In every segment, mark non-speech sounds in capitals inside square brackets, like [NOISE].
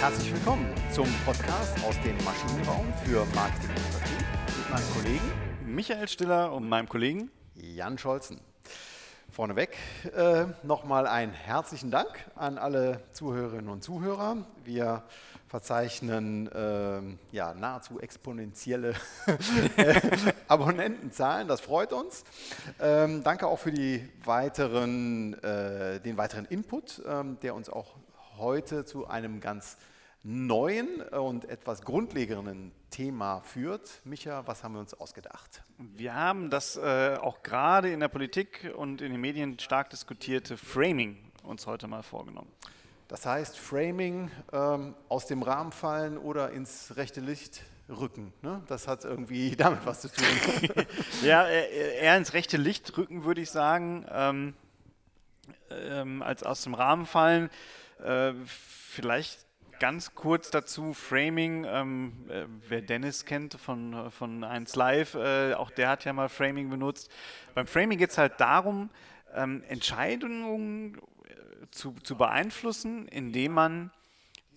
Herzlich willkommen zum Podcast aus dem Maschinenraum für Marketing und Vertrieb mit meinem Kollegen Michael Stiller und meinem Kollegen Jan Scholzen. Vorneweg äh, nochmal einen herzlichen Dank an alle Zuhörerinnen und Zuhörer. Wir verzeichnen äh, ja, nahezu exponentielle [LAUGHS] Abonnentenzahlen. Das freut uns. Ähm, danke auch für weiteren, äh, den weiteren Input, ähm, der uns auch heute zu einem ganz neuen und etwas grundlegenden Thema führt. Micha, was haben wir uns ausgedacht? Wir haben das äh, auch gerade in der Politik und in den Medien stark diskutierte Framing uns heute mal vorgenommen. Das heißt, Framing ähm, aus dem Rahmen fallen oder ins rechte Licht rücken. Ne? Das hat irgendwie [LAUGHS] damit was zu tun. [LAUGHS] ja, eher ins rechte Licht rücken, würde ich sagen, ähm, ähm, als aus dem Rahmen fallen. Äh, vielleicht ganz kurz dazu, Framing, ähm, äh, wer Dennis kennt von, von 1 Live, äh, auch der hat ja mal Framing benutzt. Beim Framing geht es halt darum, ähm, Entscheidungen äh, zu, zu beeinflussen, indem man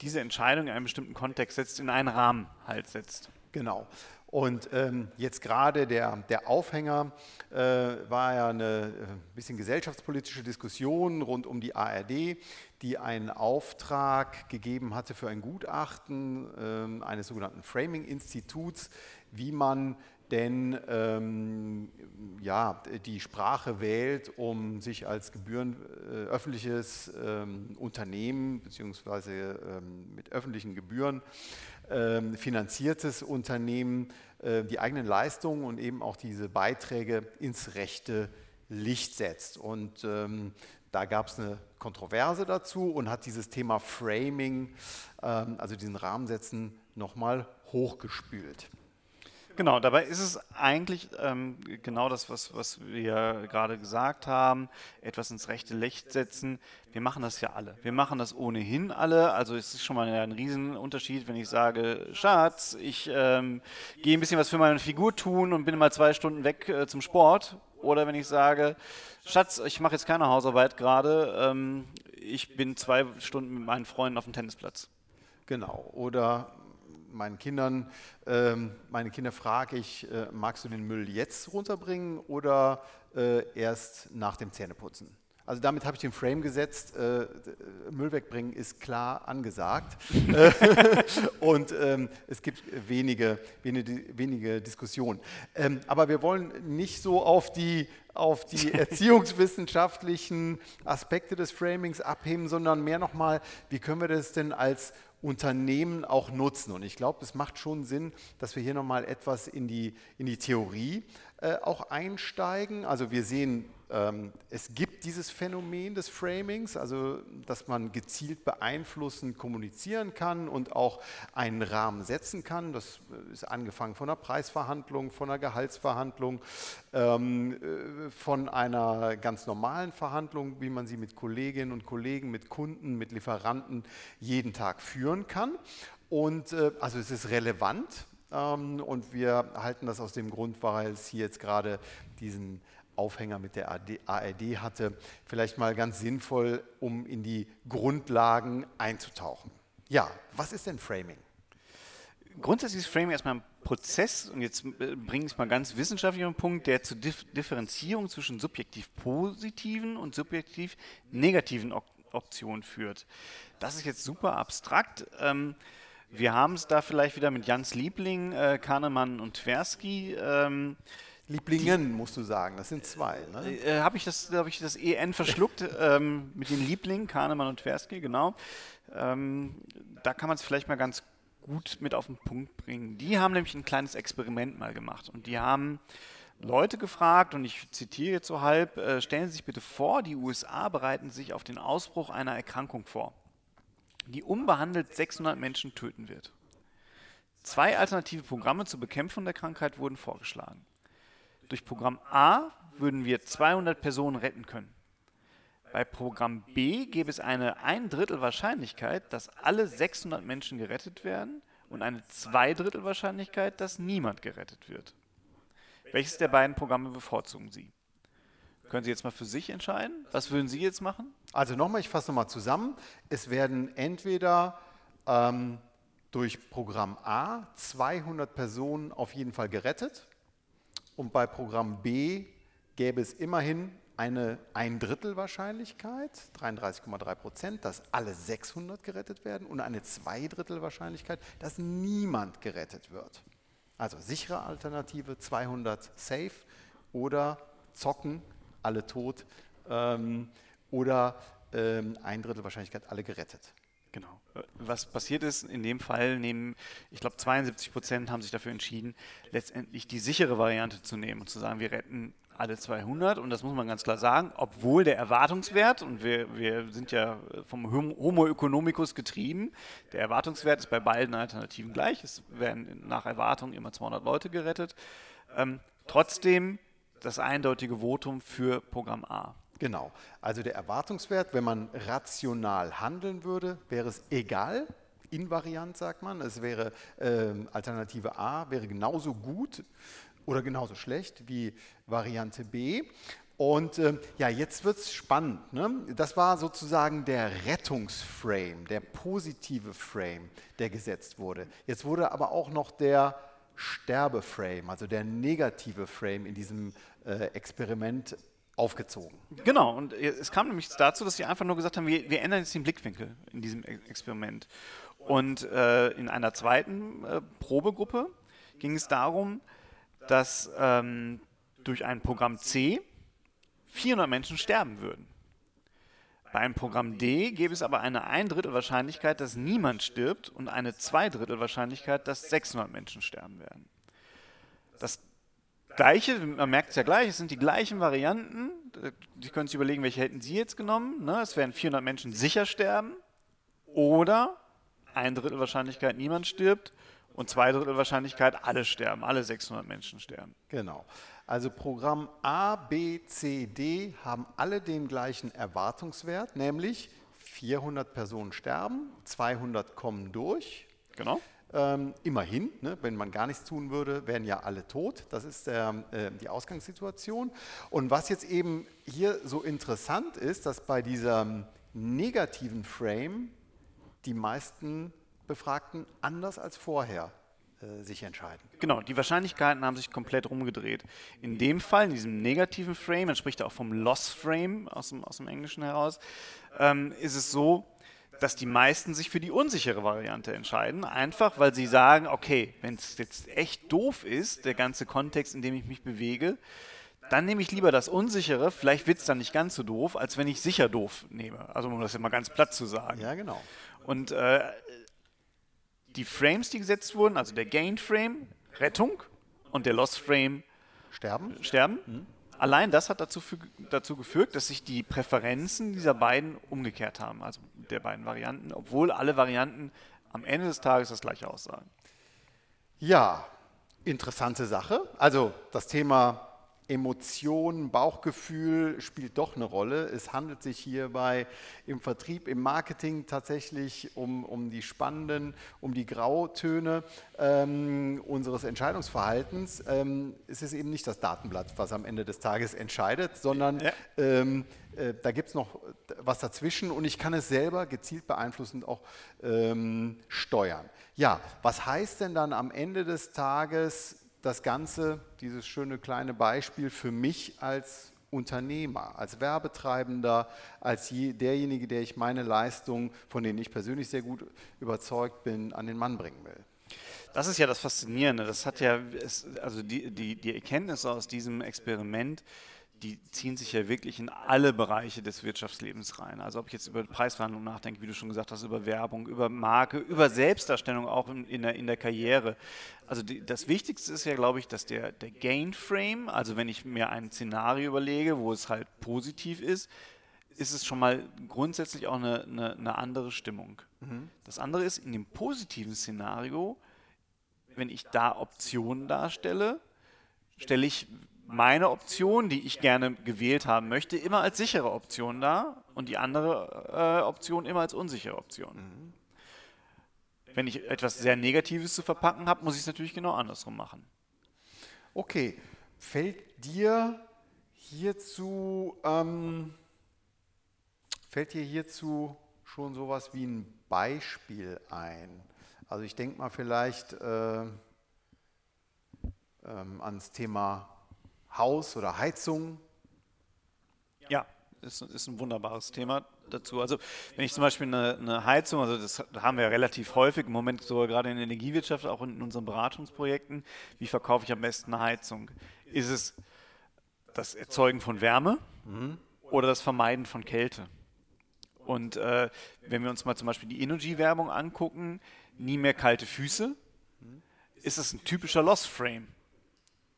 diese Entscheidung in einen bestimmten Kontext setzt, in einen Rahmen halt setzt. Genau. Und ähm, jetzt gerade der, der Aufhänger äh, war ja eine äh, bisschen gesellschaftspolitische Diskussion rund um die ARD, die einen Auftrag gegeben hatte für ein Gutachten äh, eines sogenannten Framing-Instituts, wie man denn ähm, ja, die Sprache wählt, um sich als Gebühren äh, öffentliches ähm, Unternehmen beziehungsweise ähm, mit öffentlichen Gebühren finanziertes Unternehmen äh, die eigenen Leistungen und eben auch diese Beiträge ins rechte Licht setzt. Und ähm, da gab es eine Kontroverse dazu und hat dieses Thema Framing, ähm, also diesen Rahmensätzen, nochmal hochgespült. Genau, dabei ist es eigentlich ähm, genau das, was, was wir gerade gesagt haben, etwas ins rechte Licht setzen. Wir machen das ja alle. Wir machen das ohnehin alle. Also es ist schon mal ein Riesenunterschied, wenn ich sage, Schatz, ich ähm, gehe ein bisschen was für meine Figur tun und bin mal zwei Stunden weg äh, zum Sport. Oder wenn ich sage, Schatz, ich mache jetzt keine Hausarbeit gerade, ähm, ich bin zwei Stunden mit meinen Freunden auf dem Tennisplatz. Genau. Oder meinen Kindern, ähm, meine Kinder frage ich, äh, magst du den Müll jetzt runterbringen oder äh, erst nach dem Zähneputzen? Also damit habe ich den Frame gesetzt, äh, Müll wegbringen ist klar angesagt [LAUGHS] [LAUGHS] und ähm, es gibt wenige, wenige, wenige Diskussionen. Ähm, aber wir wollen nicht so auf die, auf die [LAUGHS] erziehungswissenschaftlichen Aspekte des Framings abheben, sondern mehr nochmal, wie können wir das denn als Unternehmen auch nutzen. Und ich glaube, es macht schon Sinn, dass wir hier nochmal etwas in die, in die Theorie äh, auch einsteigen. Also wir sehen ähm, es gibt dieses Phänomen des Framings, also dass man gezielt beeinflussen, kommunizieren kann und auch einen Rahmen setzen kann. Das äh, ist angefangen von einer Preisverhandlung, von einer Gehaltsverhandlung, ähm, äh, von einer ganz normalen Verhandlung, wie man sie mit Kolleginnen und Kollegen, mit Kunden, mit Lieferanten jeden Tag führen kann. Und also es ist relevant, und wir halten das aus dem Grund, weil es hier jetzt gerade diesen Aufhänger mit der ARD hatte, vielleicht mal ganz sinnvoll, um in die Grundlagen einzutauchen. Ja, was ist denn Framing? Grundsätzlich ist Framing erstmal ein Prozess, und jetzt äh, bringe ich es mal ganz wissenschaftlich auf den Punkt, der zur Differenzierung zwischen subjektiv positiven und subjektiv negativen Optionen führt. Das ist jetzt super abstrakt. Ähm, wir haben es da vielleicht wieder mit Jans Liebling, äh, Kahnemann und Tversky. Ähm, Lieblingen, die, musst du sagen, das sind zwei. Ne? Äh, Habe ich, das, hab ich das EN verschluckt [LAUGHS] ähm, mit den Lieblingen, Kahnemann und Tversky, genau. Ähm, da kann man es vielleicht mal ganz gut mit auf den Punkt bringen. Die haben nämlich ein kleines Experiment mal gemacht und die haben Leute gefragt, und ich zitiere jetzt so halb, äh, stellen Sie sich bitte vor, die USA bereiten sich auf den Ausbruch einer Erkrankung vor, die unbehandelt 600 Menschen töten wird. Zwei alternative Programme zur Bekämpfung der Krankheit wurden vorgeschlagen. Durch Programm A würden wir 200 Personen retten können. Bei Programm B gäbe es eine ein Drittel Wahrscheinlichkeit, dass alle 600 Menschen gerettet werden und eine zwei Drittel Wahrscheinlichkeit, dass niemand gerettet wird. Welches der beiden Programme bevorzugen Sie? Können Sie jetzt mal für sich entscheiden? Was würden Sie jetzt machen? Also nochmal, ich fasse nochmal zusammen. Es werden entweder ähm, durch Programm A 200 Personen auf jeden Fall gerettet und bei Programm B gäbe es immerhin eine ein Drittel Wahrscheinlichkeit, 33,3 Prozent, dass alle 600 gerettet werden und eine zwei Drittel Wahrscheinlichkeit, dass niemand gerettet wird. Also sichere Alternative, 200 safe oder zocken, alle tot ähm, oder ähm, ein Drittel Wahrscheinlichkeit, alle gerettet. Genau. Was passiert ist, in dem Fall nehmen, ich glaube, 72 Prozent haben sich dafür entschieden, letztendlich die sichere Variante zu nehmen und zu sagen, wir retten alle 200 und das muss man ganz klar sagen, obwohl der Erwartungswert, und wir, wir sind ja vom Homo economicus getrieben, der Erwartungswert ist bei beiden Alternativen gleich, es werden nach Erwartung immer 200 Leute gerettet, ähm, trotzdem das eindeutige Votum für Programm A. Genau. Also der Erwartungswert, wenn man rational handeln würde, wäre es egal, invariant sagt man. Es wäre äh, Alternative A wäre genauso gut oder genauso schlecht wie Variante B. Und äh, ja, jetzt wird es spannend. Ne? Das war sozusagen der Rettungsframe, der positive Frame, der gesetzt wurde. Jetzt wurde aber auch noch der Sterbeframe, also der negative Frame in diesem äh, Experiment aufgezogen. Genau, und es kam nämlich dazu, dass sie einfach nur gesagt haben, wir, wir ändern jetzt den Blickwinkel in diesem Experiment. Und äh, in einer zweiten äh, Probegruppe ging es darum, dass ähm, durch ein Programm C 400 Menschen sterben würden. Bei einem Programm D gäbe es aber eine ein Drittel Wahrscheinlichkeit, dass niemand stirbt und eine zwei Wahrscheinlichkeit, dass 600 Menschen sterben werden. Das Gleiche, man merkt es ja gleich, es sind die gleichen Varianten. Sie können sich überlegen, welche hätten Sie jetzt genommen. Ne? Es werden 400 Menschen sicher sterben oder ein Drittel Wahrscheinlichkeit, niemand stirbt und zwei Drittel Wahrscheinlichkeit, alle sterben, alle 600 Menschen sterben. Genau. Also Programm A, B, C, D haben alle den gleichen Erwartungswert, nämlich 400 Personen sterben, 200 kommen durch. Genau. Ähm, immerhin, ne, wenn man gar nichts tun würde, wären ja alle tot. Das ist der, äh, die Ausgangssituation. Und was jetzt eben hier so interessant ist, dass bei diesem negativen Frame die meisten Befragten anders als vorher sich entscheiden. Genau, die Wahrscheinlichkeiten haben sich komplett rumgedreht. In dem Fall, in diesem negativen Frame, man spricht auch vom Loss Frame aus dem, aus dem Englischen heraus, ähm, ist es so, dass die meisten sich für die unsichere Variante entscheiden, einfach weil sie sagen, okay, wenn es jetzt echt doof ist, der ganze Kontext, in dem ich mich bewege, dann nehme ich lieber das Unsichere, vielleicht wird es dann nicht ganz so doof, als wenn ich sicher doof nehme. Also um das immer ganz platt zu sagen. Ja, genau. Und äh, die Frames, die gesetzt wurden, also der Gain Frame, Rettung und der Loss Frame, Sterben. Sterben. Mhm. Allein das hat dazu, dazu geführt, dass sich die Präferenzen dieser beiden umgekehrt haben, also der beiden Varianten, obwohl alle Varianten am Ende des Tages das gleiche aussagen. Ja, interessante Sache. Also das Thema Emotion, Bauchgefühl spielt doch eine Rolle. Es handelt sich hierbei im Vertrieb, im Marketing tatsächlich um, um die spannenden, um die Grautöne ähm, unseres Entscheidungsverhaltens. Ähm, es ist eben nicht das Datenblatt, was am Ende des Tages entscheidet, sondern ja. ähm, äh, da gibt es noch was dazwischen und ich kann es selber gezielt beeinflussend auch ähm, steuern. Ja, was heißt denn dann am Ende des Tages das Ganze, dieses schöne kleine Beispiel für mich als Unternehmer, als Werbetreibender, als je, derjenige, der ich meine Leistung, von denen ich persönlich sehr gut überzeugt bin, an den Mann bringen will. Das ist ja das Faszinierende. Das hat ja, also die, die, die Erkenntnisse aus diesem Experiment die ziehen sich ja wirklich in alle Bereiche des Wirtschaftslebens rein. Also ob ich jetzt über Preisverhandlungen nachdenke, wie du schon gesagt hast, über Werbung, über Marke, über Selbstdarstellung auch in, in, der, in der Karriere. Also die, das Wichtigste ist ja, glaube ich, dass der, der Gain Frame, also wenn ich mir ein Szenario überlege, wo es halt positiv ist, ist es schon mal grundsätzlich auch eine, eine, eine andere Stimmung. Mhm. Das andere ist, in dem positiven Szenario, wenn ich da Optionen darstelle, stelle ich meine Option, die ich gerne gewählt haben möchte, immer als sichere Option dar und die andere äh, Option immer als unsichere Option. Mhm. Wenn ich etwas sehr Negatives zu verpacken habe, muss ich es natürlich genau andersrum machen. Okay, fällt dir hierzu, ähm, fällt dir hierzu schon sowas wie ein Beispiel ein. Also ich denke mal vielleicht äh, ähm, ans Thema Haus oder Heizung. Ja, ist, ist ein wunderbares Thema dazu. Also wenn ich zum Beispiel eine, eine, Heizung, also das haben wir ja relativ häufig im Moment sogar gerade in der Energiewirtschaft, auch in unseren Beratungsprojekten, wie verkaufe ich am besten eine Heizung? Ist es das Erzeugen von Wärme mhm. oder das Vermeiden von Kälte? Und äh, wenn wir uns mal zum Beispiel die Energy-Werbung angucken, nie mehr kalte Füße, ist es ein typischer Loss Frame.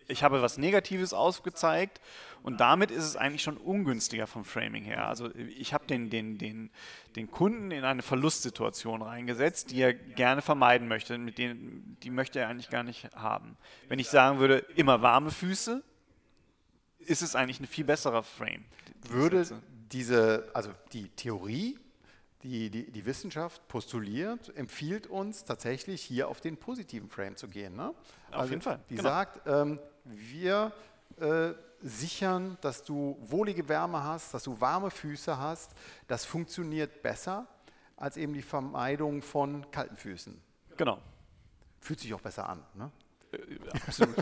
Ich habe was Negatives aufgezeigt und damit ist es eigentlich schon ungünstiger vom Framing her. Also ich habe den, den, den, den Kunden in eine Verlustsituation reingesetzt, die er gerne vermeiden möchte. Mit denen, die möchte er eigentlich gar nicht haben. Wenn ich sagen würde, immer warme Füße, ist es eigentlich ein viel besserer Frame. Würde diese, also die Theorie, die, die, die Wissenschaft postuliert, empfiehlt uns tatsächlich hier auf den positiven Frame zu gehen. Ne? Auf also jeden Fall. Die genau. sagt, ähm, wir äh, sichern, dass du wohlige Wärme hast, dass du warme Füße hast. Das funktioniert besser als eben die Vermeidung von kalten Füßen. Genau. Fühlt sich auch besser an. Ne? Absolut.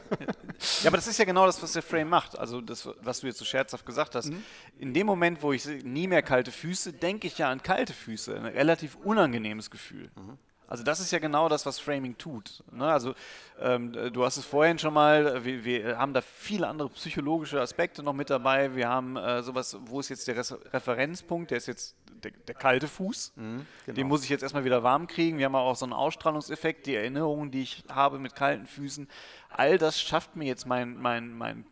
ja, aber das ist ja genau das, was der Frame macht. Also das, was du jetzt so scherzhaft gesagt hast. Mhm. In dem Moment, wo ich nie mehr kalte Füße, denke ich ja an kalte Füße. Ein relativ unangenehmes Gefühl. Mhm. Also das ist ja genau das, was Framing tut. Ne? Also ähm, du hast es vorhin schon mal, wir, wir, haben da viele andere psychologische Aspekte noch mit dabei. Wir haben äh, sowas, wo ist jetzt der Referenzpunkt, der ist jetzt der, der kalte Fuß. Mhm, genau. Den muss ich jetzt erstmal wieder warm kriegen. Wir haben auch so einen Ausstrahlungseffekt, die Erinnerungen, die ich habe mit kalten Füßen. All das schafft mir jetzt mein, mein, mein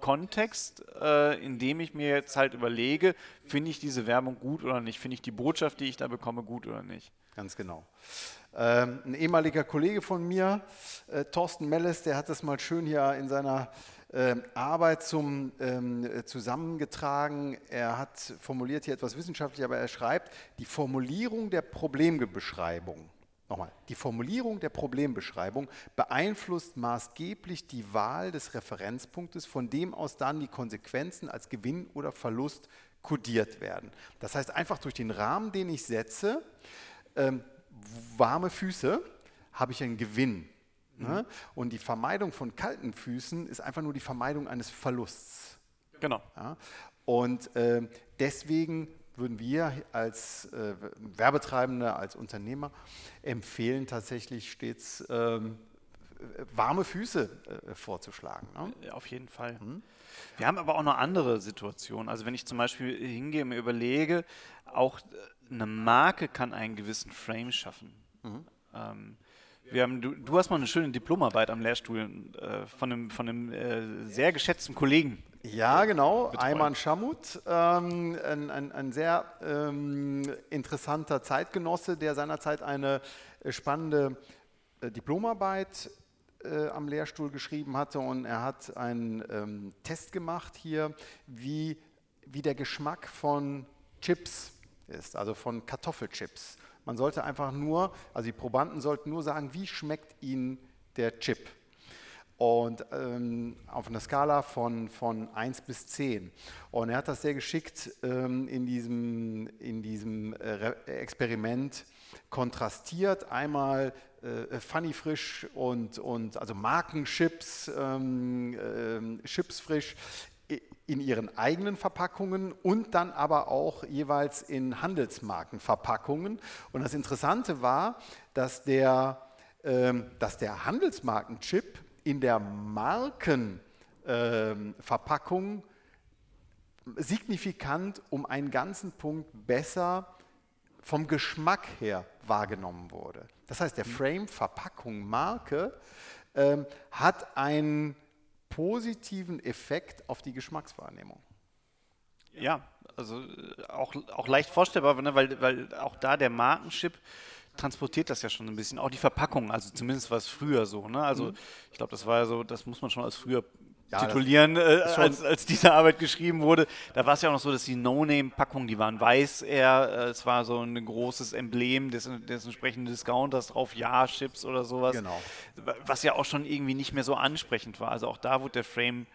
Kontext, äh, in dem ich mir jetzt halt überlege, finde ich diese Werbung gut oder nicht, finde ich die Botschaft, die ich da bekomme, gut oder nicht. Ganz genau. Ähm, ein ehemaliger Kollege von mir, äh, Thorsten Melles, der hat das mal schön hier in seiner äh, Arbeit zum, ähm, zusammengetragen. Er hat formuliert hier etwas wissenschaftlich, aber er schreibt, die Formulierung der Problembeschreibung Nochmal, die Formulierung der Problembeschreibung beeinflusst maßgeblich die Wahl des Referenzpunktes, von dem aus dann die Konsequenzen als Gewinn oder Verlust kodiert werden. Das heißt, einfach durch den Rahmen, den ich setze, ähm, warme Füße, habe ich einen Gewinn. Ne? Mhm. Und die Vermeidung von kalten Füßen ist einfach nur die Vermeidung eines Verlusts. Genau. Ja? Und äh, deswegen würden wir als äh, Werbetreibende, als Unternehmer empfehlen, tatsächlich stets ähm, warme Füße äh, vorzuschlagen. Ne? Auf jeden Fall. Hm? Wir haben aber auch noch andere Situationen. Also wenn ich zum Beispiel hingehe und mir überlege, auch eine Marke kann einen gewissen Frame schaffen. Mhm. Ähm, wir haben, du, du, hast mal eine schöne Diplomarbeit am Lehrstuhl äh, von einem, von einem äh, sehr geschätzten Kollegen ja, genau. Ayman Shamut, ähm, ein, ein, ein, sehr ähm, interessanter Zeitgenosse, der seinerzeit eine äh, spannende äh, Diplomarbeit äh, am Lehrstuhl geschrieben hatte und er hat einen ähm, Test gemacht hier, wie, wie der Geschmack von Chips ist, also von Kartoffelchips. Man sollte einfach nur, also die Probanden sollten nur sagen, wie schmeckt ihnen der Chip und ähm, auf einer Skala von, von 1 bis 10. Und er hat das sehr geschickt ähm, in diesem, in diesem äh, Experiment kontrastiert. Einmal äh, Funny Frisch und, und also Markenchips, ähm, äh, Chips frisch in ihren eigenen Verpackungen und dann aber auch jeweils in Handelsmarkenverpackungen. Und das Interessante war, dass der, ähm, dass der Handelsmarkenchip in der Markenverpackung ähm, signifikant um einen ganzen Punkt besser vom Geschmack her wahrgenommen wurde. Das heißt, der mhm. Frame Verpackung Marke ähm, hat einen positiven Effekt auf die Geschmackswahrnehmung. Ja, also äh, auch, auch leicht vorstellbar, ne, weil, weil auch da der Markenchip transportiert das ja schon ein bisschen. Auch die Verpackung, also zumindest war es früher so. Ne? Also mhm. ich glaube, das war ja so, das muss man schon als früher ja, titulieren, äh, als, als diese Arbeit geschrieben wurde. Da war es ja auch noch so, dass die No-Name-Packungen, die waren weiß eher. Äh, es war so ein großes Emblem des, des entsprechenden Discounters drauf, Ja-Chips oder sowas. Genau. Was ja auch schon irgendwie nicht mehr so ansprechend war. Also auch da wurde der Frame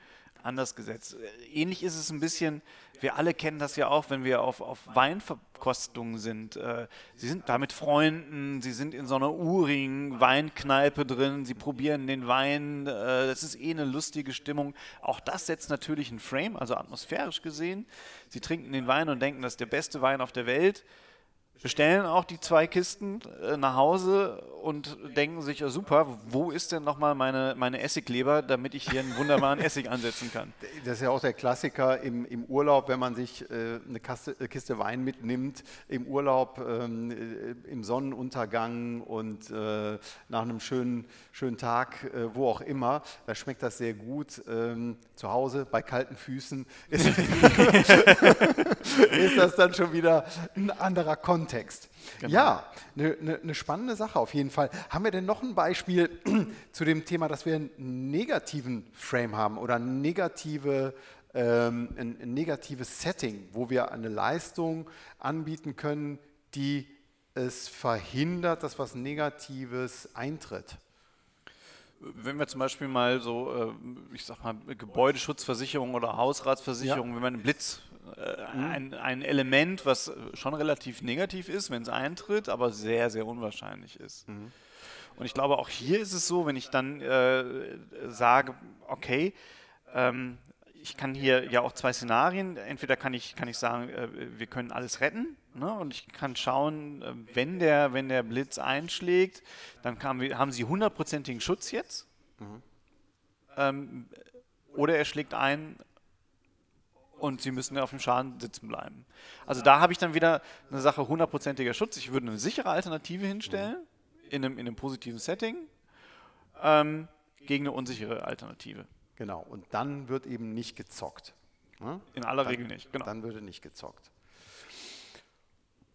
anders gesetzt. Ähnlich ist es ein bisschen, wir alle kennen das ja auch, wenn wir auf, auf Weinverkostungen sind. Äh, sie sind da mit Freunden, sie sind in so einer urigen Weinkneipe drin, sie probieren den Wein, äh, das ist eh eine lustige Stimmung. Auch das setzt natürlich einen Frame, also atmosphärisch gesehen. Sie trinken den Wein und denken, das ist der beste Wein auf der Welt bestellen auch die zwei Kisten äh, nach Hause und denken sich, ja super, wo ist denn nochmal meine, meine Essigleber, damit ich hier einen wunderbaren [LAUGHS] Essig ansetzen kann. Das ist ja auch der Klassiker im, im Urlaub, wenn man sich äh, eine Kaste, äh, Kiste Wein mitnimmt, im Urlaub, ähm, äh, im Sonnenuntergang und äh, nach einem schönen, schönen Tag, äh, wo auch immer, da schmeckt das sehr gut. Ähm, zu Hause bei kalten Füßen ist, [LAUGHS] ist das dann schon wieder ein anderer Kontext. Kontext. Genau. Ja, eine ne, ne spannende Sache auf jeden Fall. Haben wir denn noch ein Beispiel [CLEARS THROAT] zu dem Thema, dass wir einen negativen Frame haben oder negative, ähm, ein, ein negatives Setting, wo wir eine Leistung anbieten können, die es verhindert, dass was Negatives eintritt? wenn wir zum Beispiel mal so, äh, ich sag mal, Gebäudeschutzversicherung oder Hausratsversicherung, ja. wenn wir einen Blitz äh, ein, ein Element, was schon relativ negativ ist, wenn es eintritt, aber sehr, sehr unwahrscheinlich ist. Mhm. Und ich glaube, auch hier ist es so, wenn ich dann äh, sage, okay, ähm, ich kann hier ja auch zwei Szenarien. Entweder kann ich, kann ich sagen, äh, wir können alles retten. Ne? Und ich kann schauen, äh, wenn, der, wenn der Blitz einschlägt, dann wir, haben sie hundertprozentigen Schutz jetzt. Mhm. Ähm, oder er schlägt ein und sie müssen auf dem Schaden sitzen bleiben. Also da habe ich dann wieder eine Sache hundertprozentiger Schutz. Ich würde eine sichere Alternative hinstellen, in einem, in einem positiven Setting, ähm, gegen eine unsichere Alternative. Genau, und dann wird eben nicht gezockt. Ne? In aller dann, Regel nicht, genau. Dann würde nicht gezockt.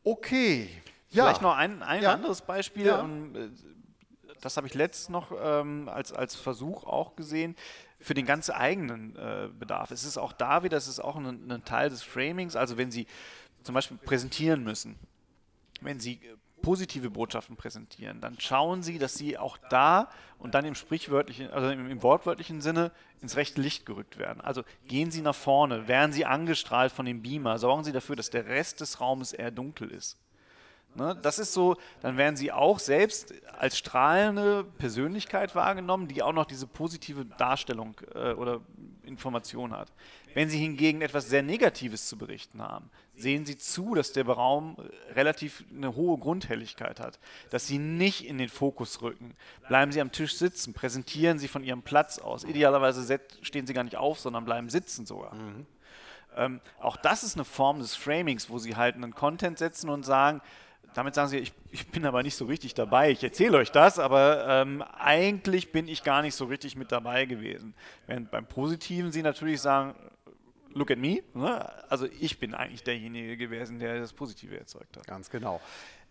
Okay. Vielleicht noch ein, ein ja. anderes Beispiel. Ja. Äh, das habe ich letztens noch ähm, als, als Versuch auch gesehen für den ganz eigenen äh, Bedarf. Es ist auch da wieder, es ist auch ein, ein, Teil des Framings. Also wenn Sie zum Beispiel präsentieren müssen, wenn Sie äh, positive Botschaften präsentieren, dann schauen Sie, dass Sie auch da und dann im sprichwörtlichen, also im, im wortwörtlichen Sinne ins rechte Licht gerückt werden. Also gehen Sie nach vorne, werden Sie angestrahlt von dem Beamer, sorgen Sie dafür, dass der Rest des Raumes eher dunkel ist. Ne? Das ist so, dann werden sie auch selbst als strahlende Persönlichkeit wahrgenommen, die auch noch diese positive Darstellung äh, oder Information hat. Wenn sie hingegen etwas sehr Negatives zu berichten haben, sehen sie zu, dass der Raum relativ eine hohe Grundhelligkeit hat, dass sie nicht in den Fokus rücken. Bleiben sie am Tisch sitzen, präsentieren sie von ihrem Platz aus. Idealerweise stehen sie gar nicht auf, sondern bleiben sitzen sogar. Mhm. Ähm, auch das ist eine Form des Framings, wo sie halt einen Content setzen und sagen, damit sagen sie, ich, ich, bin aber nicht so richtig dabei. Ich erzähle euch das, aber ähm, eigentlich bin ich gar nicht so richtig mit dabei gewesen. Während beim Positiven sie natürlich sagen, look at me. Ne? Also ich bin eigentlich derjenige gewesen, der das Positive erzeugt hat. Ganz genau.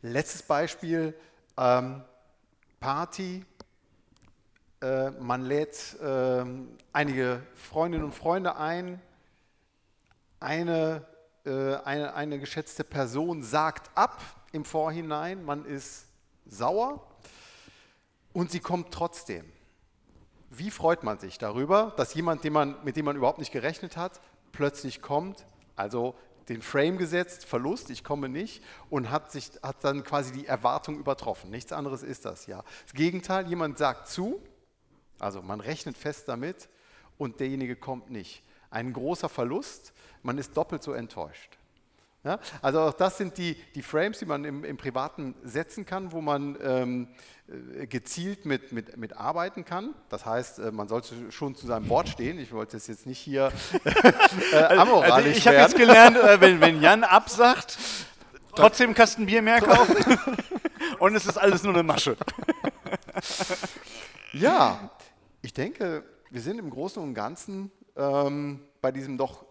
Letztes Beispiel, ähm, Party. Äh, man lädt äh, einige Freundinnen und Freunde ein. Eine, äh, eine, eine geschätzte Person sagt ab, im Vorhinein, man ist sauer und sie kommt trotzdem. Wie freut man sich darüber, dass jemand, man, mit dem man überhaupt nicht gerechnet hat, plötzlich kommt, also den Frame gesetzt, Verlust, ich komme nicht und hat, sich, hat dann quasi die Erwartung übertroffen. Nichts anderes ist das ja. Das Gegenteil, jemand sagt zu, also man rechnet fest damit und derjenige kommt nicht. Ein großer Verlust, man ist doppelt so enttäuscht. Ja, also auch das sind die, die Frames, die man im, im Privaten setzen kann, wo man ähm, äh, gezielt mit, mit, mit arbeiten kann. Das heißt, äh, man sollte schon zu seinem Wort stehen. Ich wollte es jetzt nicht hier [LAUGHS] äh, also, amoralisch also Ich habe jetzt gelernt, äh, wenn, wenn Jan absagt, trotzdem einen Kasten Bier mehr kaufen [LAUGHS] und es ist alles nur eine Masche. ja, ich denke, wir sind im Großen und Ganzen ähm, bei diesem doch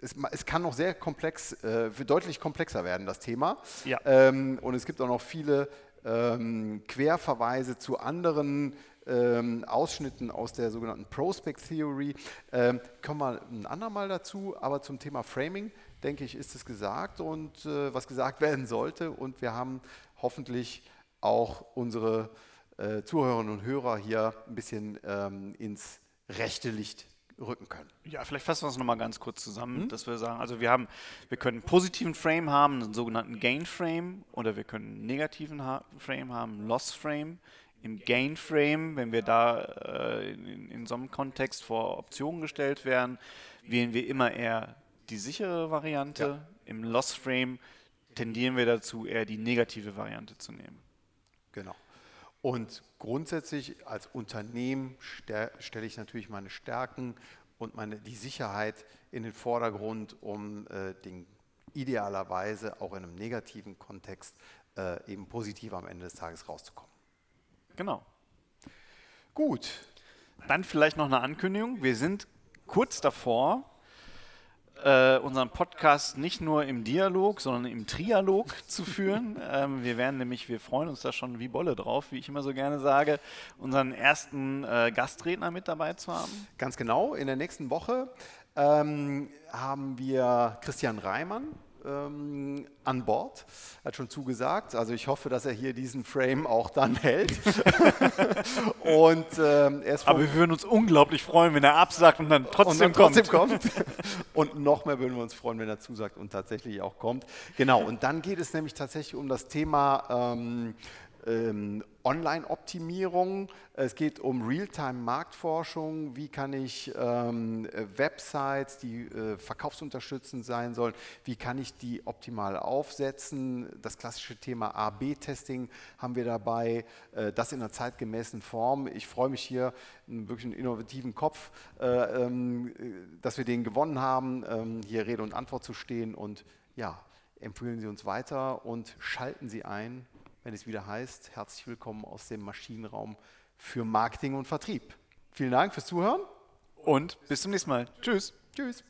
es, es, kann noch sehr komplex, äh, deutlich komplexer werden, das Thema. Ja. Ähm, und es gibt auch noch viele ähm, Querverweise zu anderen ähm, Ausschnitten aus der sogenannten Prospect Theory. Ähm, kommen wir ein andermal dazu, aber zum Thema Framing, denke ich, ist es gesagt und äh, was gesagt [LAUGHS] werden sollte. Und wir haben hoffentlich auch unsere äh, Zuhörerinnen und Hörer hier ein bisschen ähm, ins rechte Licht rücken können. Ja, vielleicht fassen wir es nochmal ganz kurz zusammen, mhm. dass wir sagen, also wir haben, wir können einen positiven Frame haben, einen sogenannten Gain Frame, oder wir können einen negativen Frame haben, Loss Frame. Im Gain Frame, wenn wir da äh, in, in so einem Kontext vor Optionen gestellt werden, wählen wir immer eher die sichere Variante. Ja. Im Loss Frame tendieren wir dazu, eher die negative Variante zu nehmen. Genau. Und grundsätzlich als Unternehmen stelle ich natürlich meine Stärken und meine, die Sicherheit in den Vordergrund, um äh, den idealerweise auch in einem negativen Kontext äh, eben positiv am Ende des Tages rauszukommen. Genau. Gut. Dann vielleicht noch eine Ankündigung. Wir sind kurz davor, äh, unseren Podcast nicht nur im Dialog, sondern im Trialog [LAUGHS] zu führen. ähm, wir werden nämlich, wir freuen uns da schon wie Bolle drauf, wie ich immer so gerne sage, unseren ersten äh, Gastredner mit dabei zu haben. Ganz genau. In der nächsten Woche ähm, haben wir Christian Reimann ähm, an Bord. Er hat schon zugesagt. Also ich hoffe, dass er hier diesen Frame auch dann [LAUGHS] hält. [LAUGHS] und, ähm, Aber wir würden uns unglaublich freuen, wenn er absagt und dann trotzdem, und dann trotzdem kommt. kommt. [LAUGHS] und noch mehr würden wir uns freuen, wenn er zusagt und tatsächlich auch kommt. Genau, und dann geht es nämlich tatsächlich um das Thema ähm, ähm, Online-Optimierung, es geht um Realtime-Marktforschung, wie kann ich ähm, Websites, die äh, verkaufsunterstützend sein sollen, wie kann ich die optimal aufsetzen. Das klassische Thema A-B-Testing haben wir dabei, äh, das in einer zeitgemäßen Form. Ich freue mich hier, einen wirklich einen innovativen Kopf, äh, ähm, dass wir den gewonnen haben, ähm, hier Rede und Antwort zu stehen und ja, empfehlen Sie uns weiter und schalten Sie ein wenn es wieder heißt, herzlich willkommen aus dem Maschinenraum für Marketing und Vertrieb. Vielen Dank fürs Zuhören und bis zum nächsten Mal. Tschüss. Tschüss.